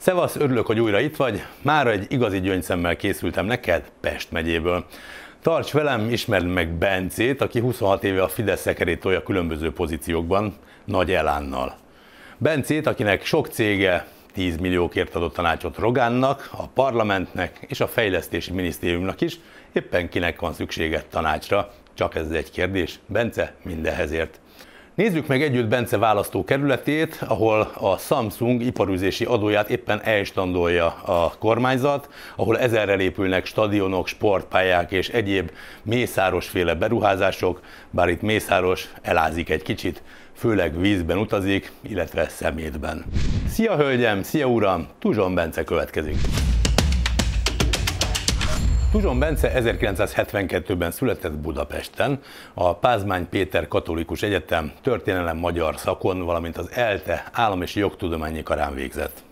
Szevasz, örülök, hogy újra itt vagy. Már egy igazi gyöngyszemmel készültem neked Pest megyéből. Tarts velem, ismerd meg Bencét, aki 26 éve a Fidesz szekerét tolja különböző pozíciókban, nagy elánnal. Bencét, akinek sok cége 10 milliókért adott tanácsot Rogánnak, a parlamentnek és a fejlesztési minisztériumnak is, éppen kinek van szüksége tanácsra, csak ez egy kérdés. Bence mindenhez ért. Nézzük meg együtt Bence választókerületét, ahol a Samsung iparüzési adóját éppen elstandolja a kormányzat, ahol ezerrel épülnek stadionok, sportpályák és egyéb mészárosféle beruházások, bár itt mészáros elázik egy kicsit, főleg vízben utazik, illetve szemétben. Szia hölgyem, szia uram, Tuzson Bence következik. Tuzson Bence 1972-ben született Budapesten, a Pázmány Péter Katolikus Egyetem történelem magyar szakon, valamint az ELTE állam és jogtudományi karán végzett.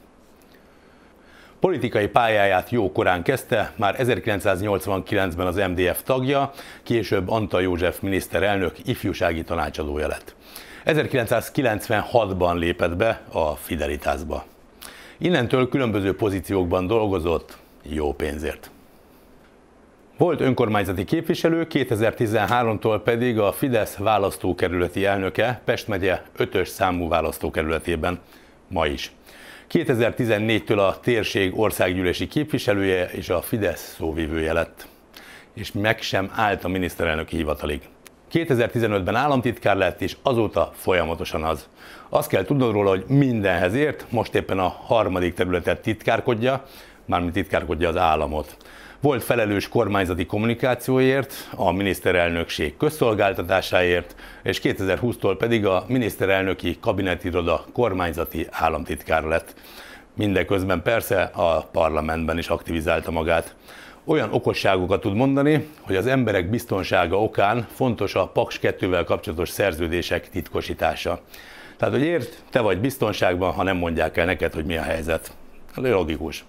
Politikai pályáját jó korán kezdte, már 1989-ben az MDF tagja, később Antal József miniszterelnök ifjúsági tanácsadója lett. 1996-ban lépett be a Fidelitásba. Innentől különböző pozíciókban dolgozott, jó pénzért. Volt önkormányzati képviselő, 2013-tól pedig a Fidesz választókerületi elnöke Pest megye 5-ös számú választókerületében, ma is. 2014-től a térség országgyűlési képviselője és a Fidesz szóvivője lett. És meg sem állt a miniszterelnöki hivatalig. 2015-ben államtitkár lett, és azóta folyamatosan az. Azt kell tudnod róla, hogy mindenhez ért, most éppen a harmadik területet titkárkodja, mármint titkárkodja az államot. Volt felelős kormányzati kommunikációért, a miniszterelnökség közszolgáltatásáért, és 2020-tól pedig a miniszterelnöki kabinetiroda kormányzati államtitkár lett. Mindeközben persze a parlamentben is aktivizálta magát. Olyan okosságokat tud mondani, hogy az emberek biztonsága okán fontos a Paks 2-vel kapcsolatos szerződések titkosítása. Tehát, hogy ért, te vagy biztonságban, ha nem mondják el neked, hogy mi a helyzet. Logikus.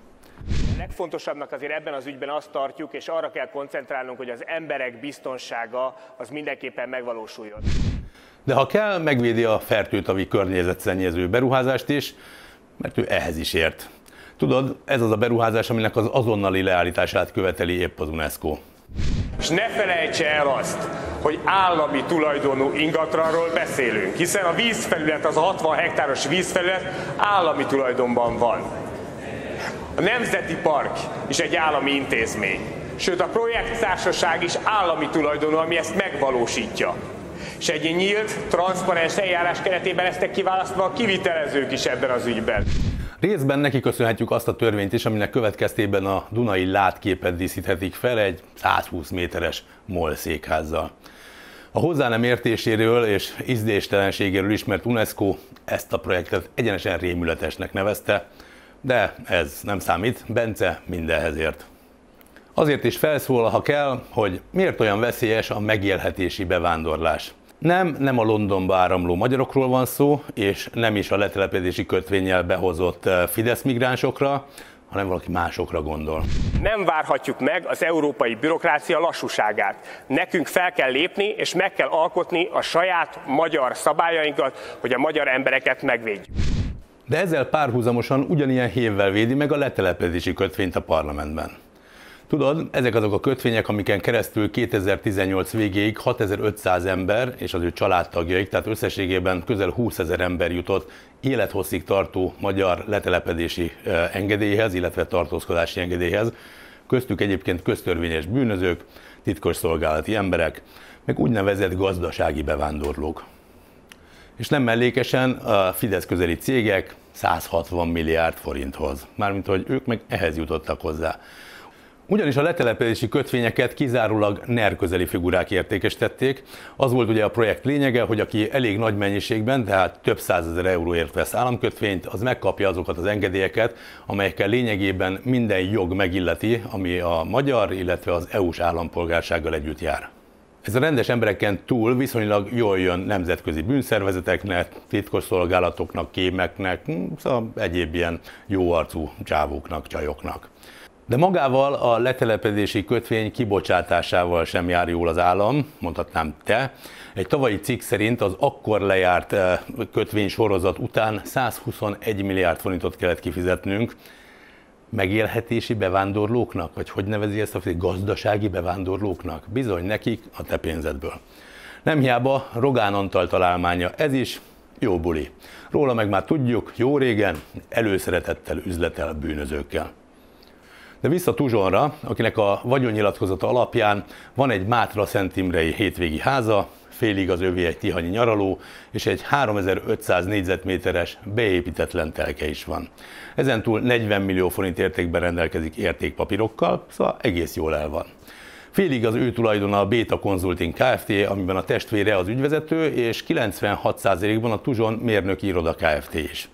A legfontosabbnak azért ebben az ügyben azt tartjuk, és arra kell koncentrálnunk, hogy az emberek biztonsága az mindenképpen megvalósuljon. De ha kell, megvédi a fertőtavi környezetszennyező beruházást is, mert ő ehhez is ért. Tudod, ez az a beruházás, aminek az azonnali leállítását követeli épp az UNESCO. És ne felejtse el azt, hogy állami tulajdonú ingatlanról beszélünk, hiszen a vízfelület, az a 60 hektáros vízfelület állami tulajdonban van. A Nemzeti Park is egy állami intézmény. Sőt, a projekttársaság is állami tulajdonú, ami ezt megvalósítja. És egy nyílt, transzparens eljárás keretében lesznek kiválasztva a kivitelezők is ebben az ügyben. Részben neki köszönhetjük azt a törvényt is, aminek következtében a Dunai látképet díszíthetik fel egy 120 méteres MOL székházzal. A hozzá nem értéséről és ízdéstelenségéről ismert UNESCO ezt a projektet egyenesen rémületesnek nevezte, de ez nem számít, Bence mindenhez ért. Azért is felszólal, ha kell, hogy miért olyan veszélyes a megélhetési bevándorlás. Nem, nem a Londonba áramló magyarokról van szó, és nem is a letelepedési kötvényel behozott eh, Fidesz migránsokra, hanem valaki másokra gondol. Nem várhatjuk meg az európai bürokrácia lassúságát. Nekünk fel kell lépni, és meg kell alkotni a saját magyar szabályainkat, hogy a magyar embereket megvédjük. De ezzel párhuzamosan ugyanilyen hévvel védi meg a letelepedési kötvényt a parlamentben. Tudod, ezek azok a kötvények, amiken keresztül 2018 végéig 6500 ember és az ő családtagjaik, tehát összességében közel 20 ezer ember jutott élethosszig tartó magyar letelepedési engedélyhez, illetve tartózkodási engedélyhez, köztük egyébként köztörvényes bűnözők, titkos szolgálati emberek, meg úgynevezett gazdasági bevándorlók. És nem mellékesen a Fidesz közeli cégek 160 milliárd forinthoz, mármint hogy ők meg ehhez jutottak hozzá. Ugyanis a letelepedési kötvényeket kizárólag NER közeli figurák értékesítették. Az volt ugye a projekt lényege, hogy aki elég nagy mennyiségben, tehát több százezer euróért vesz államkötvényt, az megkapja azokat az engedélyeket, amelyekkel lényegében minden jog megilleti, ami a magyar, illetve az EU-s állampolgársággal együtt jár. Ez a rendes embereken túl viszonylag jól jön nemzetközi bűnszervezeteknek, titkos szolgálatoknak, kémeknek, hm, szóval egyéb ilyen jóarcú csávóknak, csajoknak. De magával a letelepedési kötvény kibocsátásával sem jár jól az állam, mondhatnám te. Egy tavalyi cikk szerint az akkor lejárt eh, kötvény sorozat után 121 milliárd forintot kellett kifizetnünk, megélhetési bevándorlóknak, vagy hogy nevezi ezt a gazdasági bevándorlóknak? Bizony nekik a te pénzedből. Nem hiába Rogán Antal találmánya ez is, jó buli. Róla meg már tudjuk, jó régen előszeretettel üzletel bűnözőkkel. De vissza Tuzsonra, akinek a vagyonnyilatkozata alapján van egy Mátra Szent Imrei hétvégi háza, félig az övé egy tihanyi nyaraló, és egy 3500 négyzetméteres beépítetlen telke is van. Ezentúl 40 millió forint értékben rendelkezik értékpapírokkal, szóval egész jól el van. Félig az ő tulajdona a Beta Consulting Kft., amiben a testvére az ügyvezető, és 96%-ban a Tuzson mérnöki iroda Kft. is.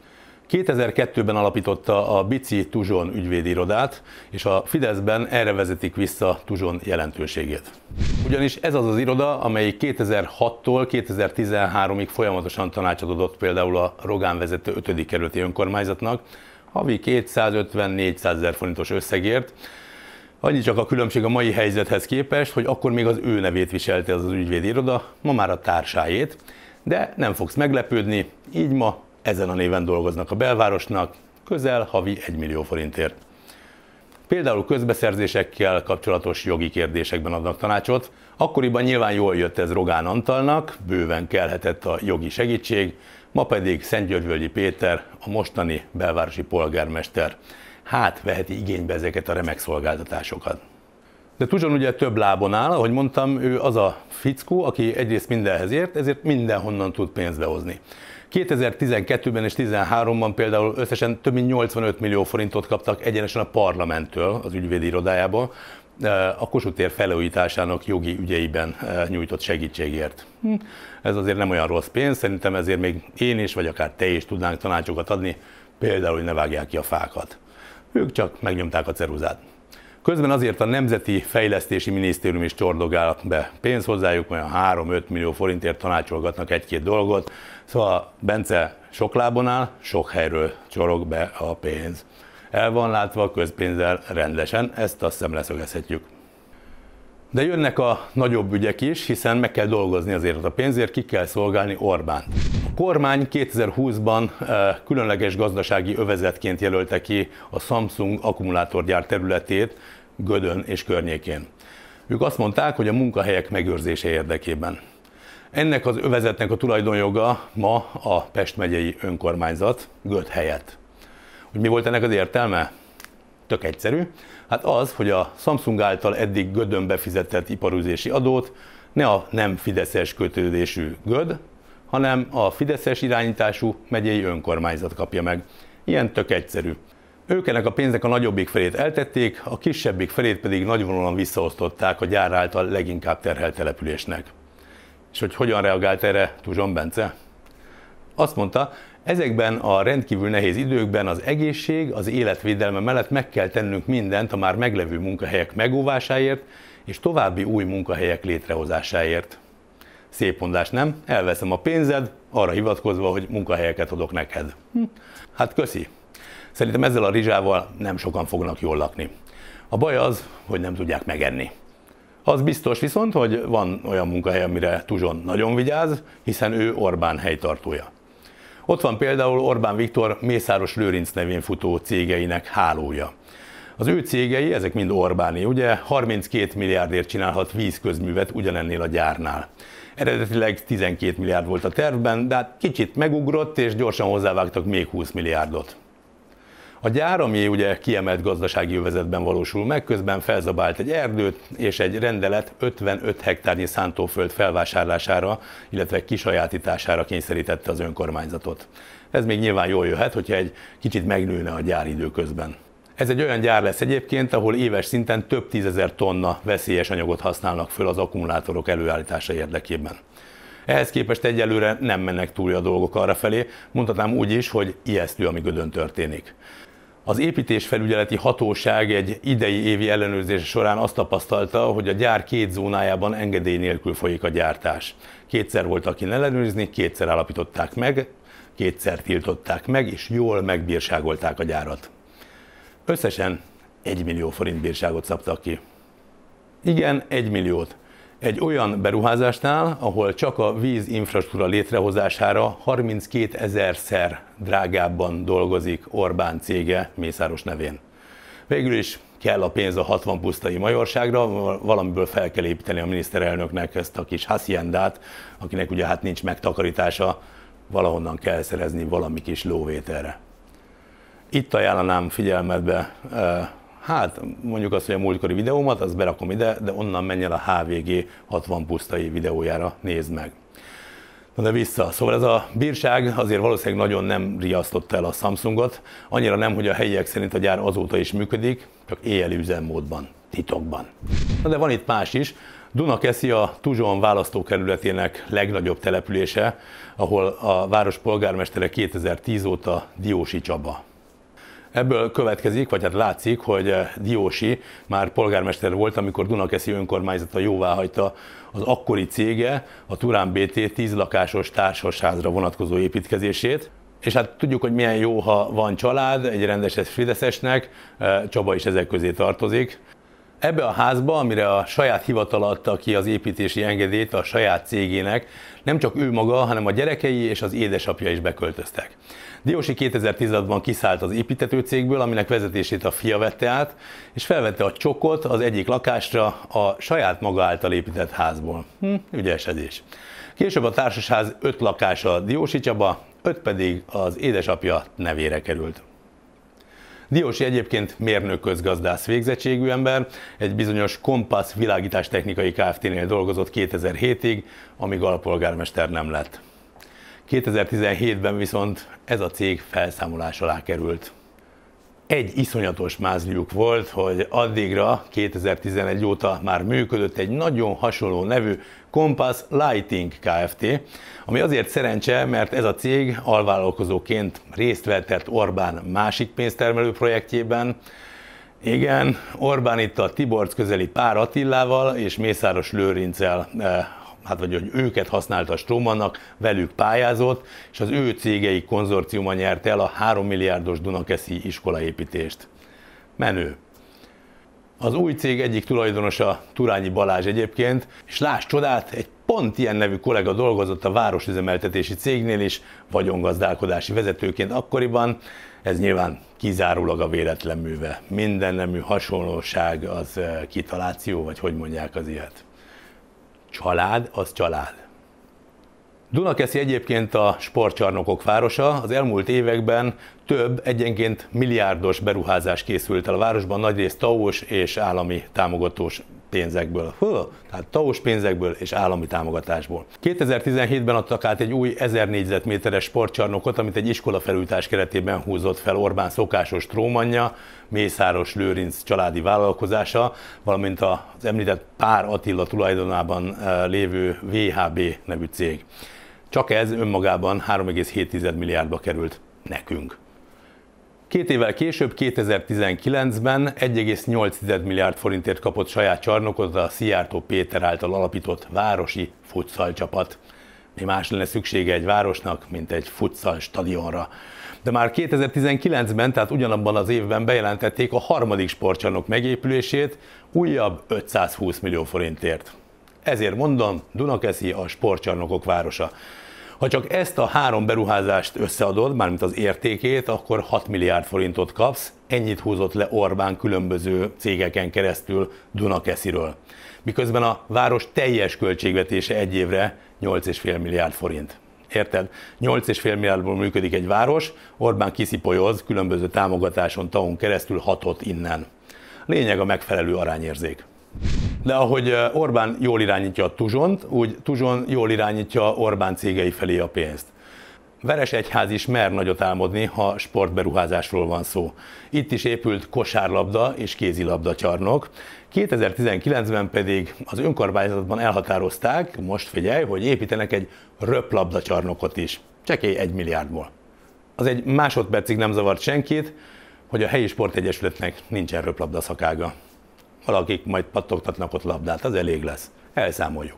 2002-ben alapította a Bici Tuzson ügyvédirodát, és a Fideszben erre vezetik vissza Tuzson jelentőségét. Ugyanis ez az az iroda, amely 2006-tól 2013-ig folyamatosan tanácsot adott például a Rogán vezető 5. kerületi önkormányzatnak, havi 250-400 ezer forintos összegért, Annyi csak a különbség a mai helyzethez képest, hogy akkor még az ő nevét viselte az az ügyvédi iroda, ma már a társájét, de nem fogsz meglepődni, így ma ezen a néven dolgoznak a belvárosnak, közel havi 1 millió forintért. Például közbeszerzésekkel kapcsolatos jogi kérdésekben adnak tanácsot. Akkoriban nyilván jól jött ez Rogán Antalnak, bőven kelhetett a jogi segítség, ma pedig Szentgyörgyvölgyi Péter, a mostani belvárosi polgármester. Hát veheti igénybe ezeket a remek szolgáltatásokat. De Tuzson ugye több lábon áll, ahogy mondtam, ő az a fickó, aki egyrészt mindenhez ért, ezért mindenhonnan tud pénzt behozni. 2012-ben és 2013-ban például összesen több mint 85 millió forintot kaptak egyenesen a parlamenttől, az ügyvédi irodájából, eh, a Kossuth tér felújításának jogi ügyeiben eh, nyújtott segítségért. Hm, ez azért nem olyan rossz pénz, szerintem ezért még én is, vagy akár te is tudnánk tanácsokat adni, például, hogy ne vágják ki a fákat. Ők csak megnyomták a ceruzát. Közben azért a Nemzeti Fejlesztési Minisztérium is csordogál be pénz hozzájuk, olyan 3-5 millió forintért tanácsolgatnak egy-két dolgot. Szóval Bence sok lábon áll, sok helyről csorog be a pénz. El van látva közpénzzel rendesen, ezt azt hiszem leszögezhetjük. De jönnek a nagyobb ügyek is, hiszen meg kell dolgozni azért a pénzért, ki kell szolgálni Orbán. A kormány 2020-ban eh, különleges gazdasági övezetként jelölte ki a Samsung akkumulátorgyár területét Gödön és környékén. Ők azt mondták, hogy a munkahelyek megőrzése érdekében. Ennek az övezetnek a tulajdonjoga ma a Pest megyei önkormányzat Göd helyett. Hogy mi volt ennek az értelme? Tök egyszerű. Hát az, hogy a Samsung által eddig Gödön befizetett iparüzési adót ne a nem fideszes kötődésű Göd, hanem a fideszes irányítású megyei önkormányzat kapja meg. Ilyen tök egyszerű. Ők ennek a pénznek a nagyobbik felét eltették, a kisebbik felét pedig nagyvonalon visszaosztották a gyár által leginkább terhelt településnek. És hogy hogyan reagált erre Tuzson Bence? Azt mondta, ezekben a rendkívül nehéz időkben az egészség, az életvédelme mellett meg kell tennünk mindent a már meglevő munkahelyek megóvásáért és további új munkahelyek létrehozásáért. Szép mondás, nem? Elveszem a pénzed, arra hivatkozva, hogy munkahelyeket adok neked. Hm. Hát köszi. Szerintem ezzel a rizsával nem sokan fognak jól lakni. A baj az, hogy nem tudják megenni. Az biztos viszont, hogy van olyan munkahely, amire Tuzson nagyon vigyáz, hiszen ő Orbán helytartója. Ott van például Orbán Viktor Mészáros Lőrinc nevén futó cégeinek hálója. Az ő cégei, ezek mind Orbáni, ugye 32 milliárdért csinálhat vízközművet ugyanennél a gyárnál. Eredetileg 12 milliárd volt a tervben, de hát kicsit megugrott, és gyorsan hozzávágtak még 20 milliárdot. A gyár, ami ugye kiemelt gazdasági övezetben valósul meg, közben felzabált egy erdőt, és egy rendelet 55 hektárnyi szántóföld felvásárlására, illetve kisajátítására kényszerítette az önkormányzatot. Ez még nyilván jól jöhet, hogyha egy kicsit megnőne a gyár időközben. Ez egy olyan gyár lesz egyébként, ahol éves szinten több tízezer tonna veszélyes anyagot használnak föl az akkumulátorok előállítása érdekében. Ehhez képest egyelőre nem mennek túl a dolgok arra felé, mondhatnám úgy is, hogy ijesztő, ami Gödön történik. Az építésfelügyeleti hatóság egy idei évi ellenőrzés során azt tapasztalta, hogy a gyár két zónájában engedély nélkül folyik a gyártás. Kétszer volt, aki ellenőrizni, kétszer állapították meg, kétszer tiltották meg, és jól megbírságolták a gyárat. Összesen 1 millió forint bírságot szabtak ki. Igen, 1 milliót. Egy olyan beruházásnál, ahol csak a víz infrastruktúra létrehozására 32 ezerszer drágábban dolgozik Orbán cége Mészáros nevén. Végül is kell a pénz a 60 pusztai majorságra, valamiből fel kell építeni a miniszterelnöknek ezt a kis haciendát, akinek ugye hát nincs megtakarítása, valahonnan kell szerezni valami kis lóvételre. Itt ajánlanám figyelmetbe, eh, hát mondjuk azt, hogy a múltkori videómat, azt berakom ide, de onnan menj el a HVG 60 pusztai videójára, nézd meg. Na de vissza. Szóval ez a bírság azért valószínűleg nagyon nem riasztotta el a Samsungot, annyira nem, hogy a helyiek szerint a gyár azóta is működik, csak éjjeli üzemmódban, titokban. Na de van itt más is. Dunakeszi a Tuzson választókerületének legnagyobb települése, ahol a város polgármestere 2010 óta Diósi Csaba. Ebből következik, vagy hát látszik, hogy Diósi már polgármester volt, amikor Dunakeszi önkormányzata jóvá hagyta az akkori cége, a Turán BT 10 lakásos társasházra vonatkozó építkezését, és hát tudjuk, hogy milyen jó, ha van család, egy rendes Fideszesnek, Csaba is ezek közé tartozik. Ebbe a házba, amire a saját hivatal adta ki az építési engedélyt a saját cégének, nem csak ő maga, hanem a gyerekei és az édesapja is beköltöztek. Diósi 2016-ban kiszállt az építető cégből, aminek vezetését a fia vette át, és felvette a csokot az egyik lakásra a saját maga által épített házból. Hm, ügyesedés. Később a társasház öt lakása Diósi Csaba, öt pedig az édesapja nevére került. Diósi egyébként mérnök közgazdász végzettségű ember, egy bizonyos Kompass világítástechnikai Kft-nél dolgozott 2007-ig, amíg alpolgármester nem lett. 2017-ben viszont ez a cég felszámolás alá került. Egy iszonyatos mázliuk volt, hogy addigra 2011 óta már működött egy nagyon hasonló nevű Compass Lighting Kft., ami azért szerencse, mert ez a cég alvállalkozóként részt vettett Orbán másik pénztermelő projektjében, igen, Orbán itt a Tiborc közeli Pár Attillával és Mészáros Lőrincel eh, hát vagy hogy őket használta Stromannak, velük pályázott, és az ő cégei konzorciuma nyerte el a 3 milliárdos Dunakeszi iskolaépítést. Menő. Az új cég egyik tulajdonosa Turányi Balázs egyébként, és láss csodát, egy pont ilyen nevű kollega dolgozott a városüzemeltetési cégnél is, vagyongazdálkodási vezetőként akkoriban, ez nyilván kizárólag a véletlen műve. Minden nemű hasonlóság az eh, kitaláció, vagy hogy mondják az ilyet. Család az család. Dunakeszi egyébként a sportcsarnokok városa. Az elmúlt években több egyenként milliárdos beruházás készült el a városban, nagyrészt taós és állami támogatós pénzekből. Hú, tehát taós pénzekből és állami támogatásból. 2017-ben adtak át egy új 1000 négyzetméteres sportcsarnokot, amit egy iskola felújítás keretében húzott fel Orbán szokásos trómanja, Mészáros Lőrinc családi vállalkozása, valamint az említett Pár Attila tulajdonában eh, lévő VHB nevű cég. Csak ez önmagában 3,7 milliárdba került nekünk. Két évvel később, 2019-ben 1,8 milliárd forintért kapott saját csarnokot a Szijjártó Péter által alapított városi futsal csapat. Mi más lenne szüksége egy városnak, mint egy futsal stadionra. De már 2019-ben, tehát ugyanabban az évben bejelentették a harmadik sportcsarnok megépülését újabb 520 millió forintért. Ezért mondom, Dunakeszi a sportcsarnokok városa. Ha csak ezt a három beruházást összeadod, mármint az értékét, akkor 6 milliárd forintot kapsz, ennyit húzott le Orbán különböző cégeken keresztül Dunakesziről. Miközben a város teljes költségvetése egy évre 8,5 milliárd forint. Érted? 8,5 milliárdból működik egy város, Orbán kiszipolyoz különböző támogatáson, taon keresztül hatot innen. Lényeg a megfelelő arányérzék. De ahogy eh, Orbán jól irányítja a Tuzsont, úgy Tuzson jól irányítja Orbán cégei felé a pénzt. Veres egyház is mer nagyot álmodni, ha sportberuházásról van szó. Itt is épült kosárlabda és kézilabda csarnok. 2019-ben pedig az önkormányzatban elhatározták, most figyelj, hogy építenek egy röplabda csarnokot is. Csekély egy milliárdból. Az egy másodpercig nem zavart senkit, hogy a helyi sportegyesületnek nincsen röplabda szakága valakik majd pattogtatnak ott labdát, az elég lesz. Elszámoljuk.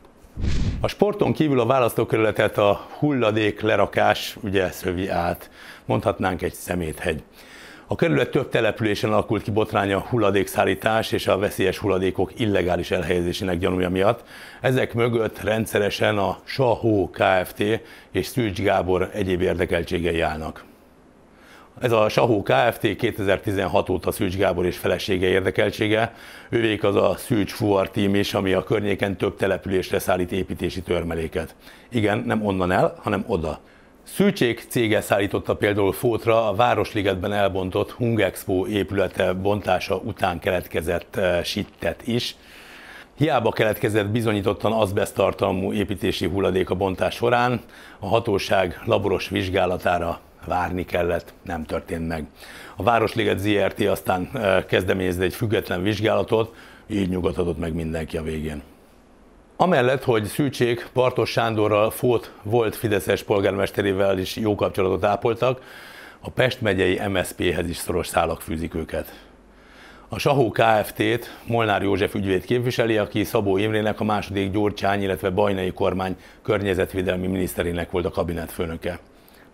A sporton kívül a választókerületet a hulladék lerakás ugye szövi át, mondhatnánk egy szeméthegy. A kerület több településen alakult ki botránya hulladékszállítás és a veszélyes hulladékok illegális elhelyezésének gyanúja miatt. Ezek mögött rendszeresen a Sahó Kft. és Szűcs Gábor egyéb érdekeltségei állnak. Ez a Sahó Kft. 2016 óta Szűcs Gábor és felesége érdekeltsége. Ővék az a Szűcs Fuar Team is, ami a környéken több településre szállít építési törmeléket. Igen, nem onnan el, hanem oda. Szűcsék cége szállította például Fótra a Városligetben elbontott Hungexpo épülete bontása után keletkezett eh, sittet is. Hiába keletkezett bizonyítottan azbesztartalmú építési hulladék a bontás során, a hatóság laboros vizsgálatára várni kellett, nem történt meg. A Városliget ZRT aztán eh, kezdeményezett egy független vizsgálatot, így nyugodhatott meg mindenki a végén. Amellett, hogy Szűcsék Bartos Sándorral, Fót volt Fideszes polgármesterével is jó kapcsolatot ápoltak, a Pest megyei MSZP-hez is szoros szálak fűzik őket. A Sahó Kft-t Molnár József ügyvéd képviseli, aki Szabó Imrének a második Gyurcsány, illetve Bajnai kormány környezetvédelmi miniszterének volt a kabinetfőnöke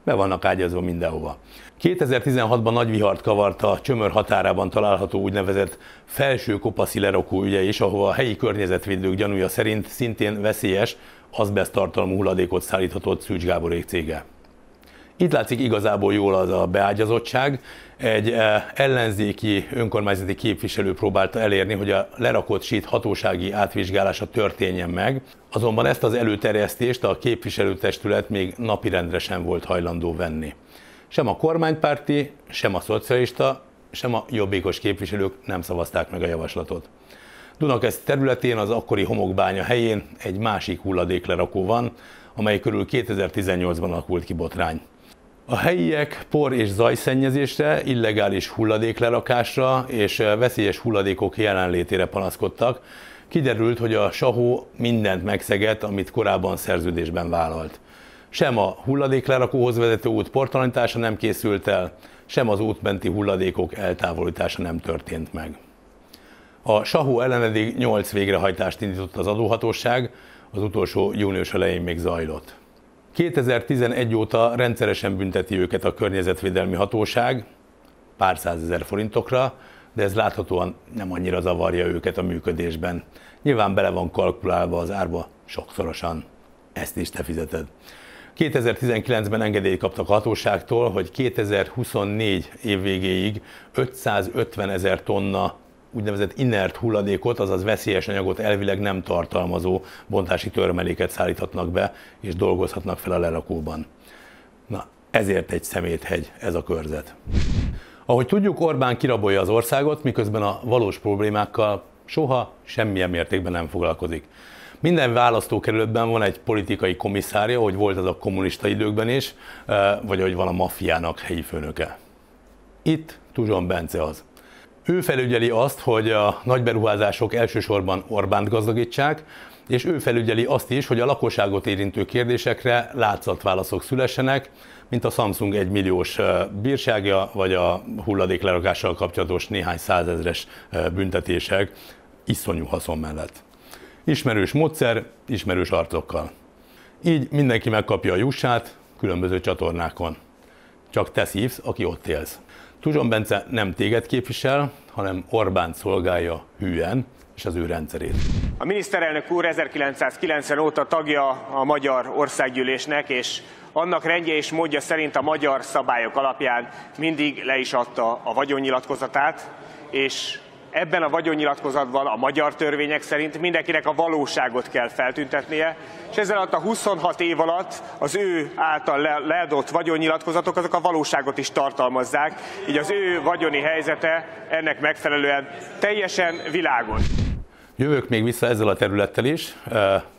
be vannak ágyazva mindenhova. 2016-ban nagy vihart kavart a Csömör határában található úgynevezett felső kopaszi lerokó ügye is, ahova a helyi környezetvédők gyanúja szerint szintén veszélyes, azbesztartalmú hulladékot szállíthatott Szűcs Gáborék cége. Itt látszik igazából jól az a beágyazottság. Egy eh, ellenzéki önkormányzati képviselő próbálta elérni, hogy a lerakott sít hatósági átvizsgálása történjen meg, azonban ezt az előterjesztést a képviselőtestület még napirendre sem volt hajlandó venni. Sem a kormánypárti, sem a szocialista, sem a jobbékos képviselők nem szavazták meg a javaslatot. Dunakeszt területén az akkori homokbánya helyén egy másik hulladéklerakó van, amely körül 2018-ban alakult ki botrány. A helyiek por- és zajszennyezésre, illegális hulladéklerakásra és veszélyes hulladékok jelenlétére panaszkodtak. Kiderült, hogy a Sahó mindent megszegett, amit korábban szerződésben vállalt. Sem a hulladéklerakóhoz vezető út portalanítása nem készült el, sem az útmenti hulladékok eltávolítása nem történt meg. A Sahó ellen eddig 8 végrehajtást indított az adóhatóság, az utolsó június elején még zajlott. 2011 óta rendszeresen bünteti őket a környezetvédelmi hatóság pár százezer forintokra, de ez láthatóan nem annyira zavarja őket a működésben. Nyilván bele van kalkulálva az árba sokszorosan. Ezt is te fizeted. 2019-ben engedélyt kaptak a hatóságtól, hogy 2024 év végéig 550 ezer tonna úgynevezett inert hulladékot, azaz veszélyes anyagot elvileg nem tartalmazó bontási törmeléket szállíthatnak be, és dolgozhatnak fel a lerakóban. Na, ezért egy szeméthegy ez a körzet. Ahogy tudjuk, Orbán kirabolja az országot, miközben a valós problémákkal soha semmilyen mértékben nem foglalkozik. Minden választókerületben van egy politikai komisszárja, hogy volt az a kommunista időkben is, eh, vagy hogy van a maffiának helyi főnöke. Itt Tuzson Bence az. Ő felügyeli azt, hogy a nagy beruházások elsősorban Orbánt gazdagítsák, és ő felügyeli azt is, hogy a lakosságot érintő kérdésekre látszatválaszok szülessenek, mint a Samsung egy milliós bírságja, vagy a hulladéklerakással kapcsolatos néhány százezres büntetések iszonyú haszon mellett. Ismerős módszer, ismerős arcokkal. Így mindenki megkapja a jussát különböző csatornákon. Csak te szívsz, aki ott élsz. Tuzson Bence nem téged képvisel, hanem Orbán szolgálja hűen, és az ő rendszerét. A miniszterelnök úr 1990 óta tagja a Magyar Országgyűlésnek, és annak rendje és módja szerint a magyar szabályok alapján mindig le is adta a vagyonnyilatkozatát, és Ebben a vagyonnyilatkozatban a magyar törvények szerint mindenkinek a valóságot kell feltüntetnie, és ezzel alatt a 26 év alatt az ő által le- leadott vagyonnyilatkozatok azok a valóságot is tartalmazzák, így az ő vagyoni helyzete ennek megfelelően teljesen világos. Jövök még vissza ezzel a területtel is.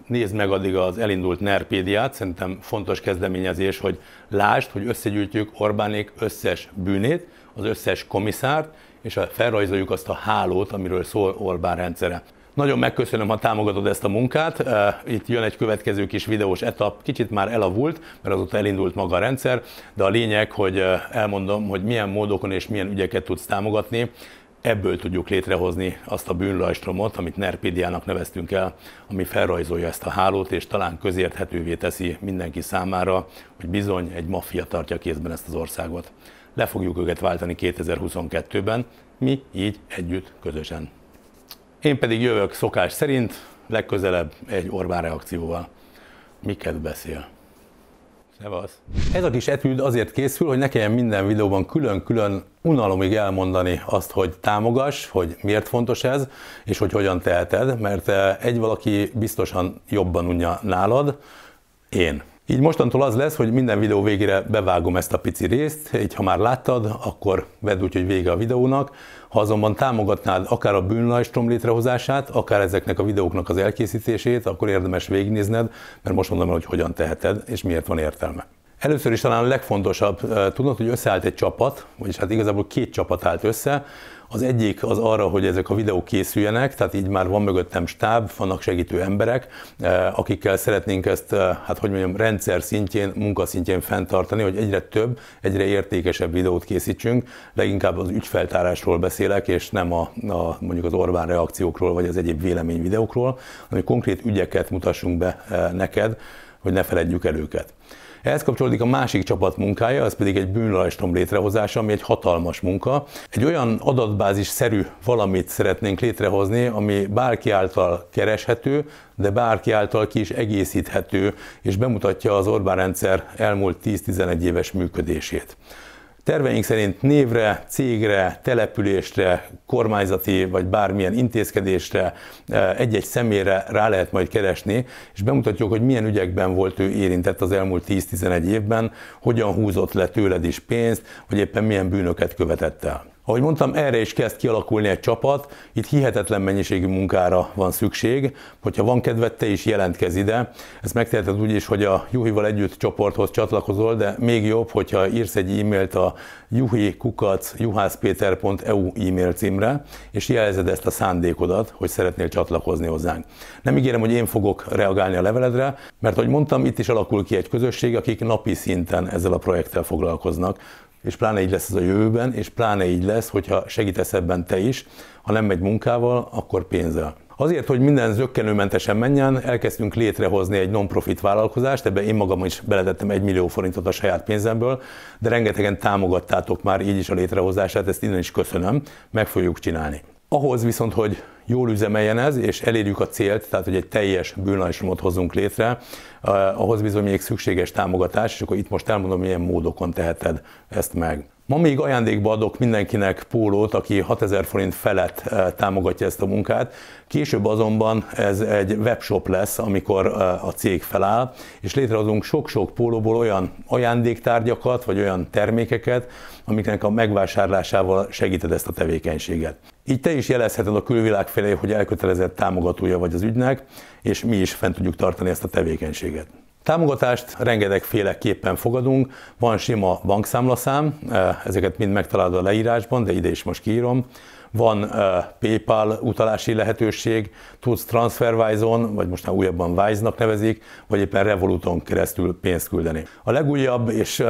Nézd meg addig az elindult Nerpédiát, szerintem fontos kezdeményezés, hogy lásd, hogy összegyűjtjük Orbánék összes bűnét, az összes komisszárt, és felrajzoljuk azt a hálót, amiről szól Orbán rendszere. Nagyon megköszönöm, ha támogatod ezt a munkát. Itt jön egy következő kis videós etap, kicsit már elavult, mert azóta elindult maga a rendszer, de a lényeg, hogy elmondom, hogy milyen módokon és milyen ügyeket tudsz támogatni. Ebből tudjuk létrehozni azt a bűnrajstromot, amit Nerpédiának neveztünk el, ami felrajzolja ezt a hálót, és talán közérthetővé teszi mindenki számára, hogy bizony egy maffia tartja kézben ezt az országot. Le fogjuk őket váltani 2022-ben, mi így együtt, közösen. Én pedig jövök szokás szerint, legközelebb egy Orbán reakcióval. Miket beszél? Szevasz. Ez a kis etűd azért készül, hogy ne kelljen minden videóban külön-külön unalomig elmondani azt, hogy támogass, hogy miért fontos ez, és hogy hogyan teheted, mert eh, egy valaki biztosan jobban unja nálad, én. Így mostantól az lesz, hogy minden videó végére bevágom ezt a pici részt, így ha már láttad, akkor vedd úgy, hogy vége a videónak. Ha azonban támogatnád akár a bűnlajstrom létrehozását, akár ezeknek a videóknak az elkészítését, akkor érdemes végignézned, mert most mondom el, hogy hogyan teheted, és miért van értelme. Először is talán a legfontosabb, tudod, hogy összeállt egy csapat, vagyis hát igazából két csapat állt össze, az egyik az arra, hogy ezek a videók készüljenek, tehát így már van mögöttem stáb, vannak segítő emberek, eh, akikkel szeretnénk ezt, eh, hát hogy mondjam, rendszer szintjén, munkaszintjén fenntartani, hogy egyre több, egyre értékesebb videót készítsünk. Leginkább az ügyfeltárásról beszélek, és nem a, a mondjuk az Orbán reakciókról, vagy az egyéb véleményvideókról, hanem konkrét ügyeket mutassunk be eh, neked, hogy ne feledjük el őket. Ehhez kapcsolódik a másik csapat munkája, az pedig egy bűnlajstrom létrehozása, ami egy hatalmas munka. Egy olyan adatbázis-szerű valamit szeretnénk létrehozni, ami bárki által kereshető, de bárki által ki is egészíthető, és bemutatja az Orbán rendszer elmúlt 10-11 éves működését. Terveink szerint névre, cégre, településre, kormányzati vagy bármilyen intézkedésre, e, egy-egy személyre rá lehet majd keresni, és bemutatjuk, hogy milyen ügyekben volt ő érintett az elmúlt 10-11 évben, hogyan húzott le tőled is pénzt, vagy éppen milyen bűnöket követett el. Ahogy mondtam, erre is kezd kialakulni egy csapat, itt hihetetlen mennyiségű munkára van szükség, hogyha van kedved, te is jelentkezz ide. Ezt megteheted úgy is, hogy a Juhival együtt csoporthoz csatlakozol, de még jobb, hogyha írsz egy e-mailt a juhi.juhászpéter.eu e-mail címre, és jelzed ezt a szándékodat, hogy szeretnél csatlakozni hozzánk. Nem ígérem, hogy én fogok reagálni a leveledre, mert ahogy mondtam, itt is alakul ki egy közösség, akik napi szinten ezzel a projekttel foglalkoznak és pláne így lesz ez a jövőben, és pláne így lesz, hogyha segítesz ebben te is, ha nem megy munkával, akkor pénzzel. Azért, hogy minden zöggenőmentesen menjen, elkezdtünk létrehozni egy non-profit vállalkozást, ebbe én magam is beletettem egy millió forintot a saját pénzemből, de rengetegen támogattátok már így is a létrehozását, ezt innen is köszönöm, meg fogjuk csinálni. Ahhoz viszont, hogy jól üzemeljen ez, és elérjük a célt, tehát hogy egy teljes bűnlajstromot hozzunk létre, ahhoz bizony még szükséges támogatás, és akkor itt most elmondom, milyen módokon teheted ezt meg. Ma még ajándékba adok mindenkinek pólót, aki 6000 forint felett eh, támogatja ezt a munkát. Később azonban ez egy webshop lesz, amikor eh, a cég feláll, és létrehozunk sok-sok pólóból olyan ajándéktárgyakat, vagy olyan termékeket, amiknek a megvásárlásával segíted ezt a tevékenységet. Így te is jelezheted a külvilág felé, hogy elkötelezett támogatója vagy az ügynek, és mi is fent tudjuk tartani ezt a tevékenységet. Támogatást rengetegféleképpen fogadunk, van sima bankszámlaszám, eh, ezeket mind megtalálod a leírásban, de ide is most kiírom van PayPal utalási lehetőség, tudsz TransferWise-on, vagy most már újabban Wise-nak nevezik, vagy éppen Revoluton keresztül pénzt küldeni. A legújabb és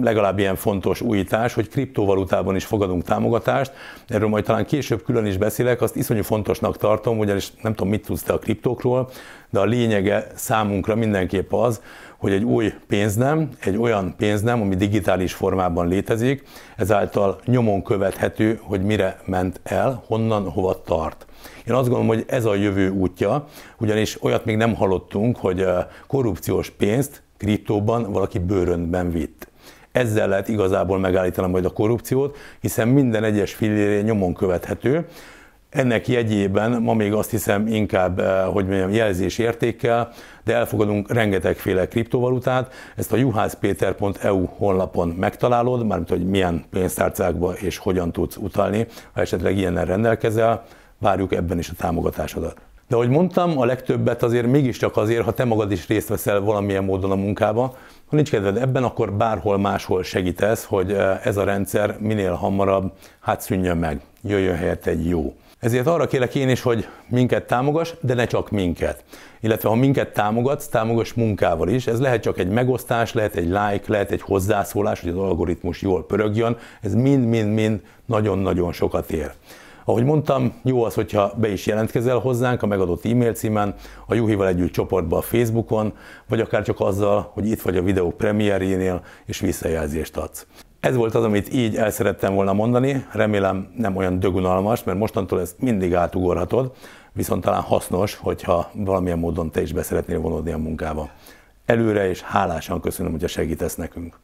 legalább ilyen fontos újítás, hogy kriptovalutában is fogadunk támogatást, erről majd talán később külön is beszélek, azt iszonyú fontosnak tartom, ugyanis nem tudom, mit tudsz te a kriptókról, de a lényege számunkra mindenképp az, hogy egy új pénznem, egy olyan pénznem, ami digitális formában létezik, ezáltal nyomon követhető, hogy mire ment el, honnan, hova tart. Én azt gondolom, hogy ez a jövő útja, ugyanis olyat még nem hallottunk, hogy korrupciós pénzt kriptóban valaki bőröntben vitt. Ezzel lehet igazából megállítani majd a korrupciót, hiszen minden egyes fillérje nyomon követhető, ennek jegyében ma még azt hiszem inkább, eh, hogy mondjam, jelzés értékkel, de elfogadunk rengetegféle kriptovalutát. Ezt a juhászpéter.eu honlapon megtalálod, mármint hogy milyen pénztárcákba és hogyan tudsz utalni, ha esetleg ilyennel rendelkezel, várjuk ebben is a támogatásodat. De ahogy mondtam, a legtöbbet azért mégiscsak azért, ha te magad is részt veszel valamilyen módon a munkába, ha nincs kedved ebben, akkor bárhol máshol segítesz, hogy eh, ez a rendszer minél hamarabb hát szűnjön meg, jöjjön helyett egy jó. Ezért arra kérlek én is, hogy minket támogass, de ne csak minket. Illetve ha minket támogatsz, támogass munkával is. Ez lehet csak egy megosztás, lehet egy like, lehet egy hozzászólás, hogy az algoritmus jól pörögjön. Ez mind-mind-mind nagyon-nagyon sokat ér. Ahogy mondtam, jó az, hogyha be is jelentkezel hozzánk a megadott e-mail címen, a Juhival együtt csoportba a Facebookon, vagy akár csak azzal, hogy itt vagy a videó premierjénél, és visszajelzést adsz. Ez volt az, amit így el szerettem volna mondani, remélem nem olyan dögunalmas, mert mostantól ezt mindig átugorhatod, viszont talán hasznos, hogyha valamilyen módon te is beszeretnél vonódni a munkába. Előre és hálásan köszönöm, hogy segítesz nekünk.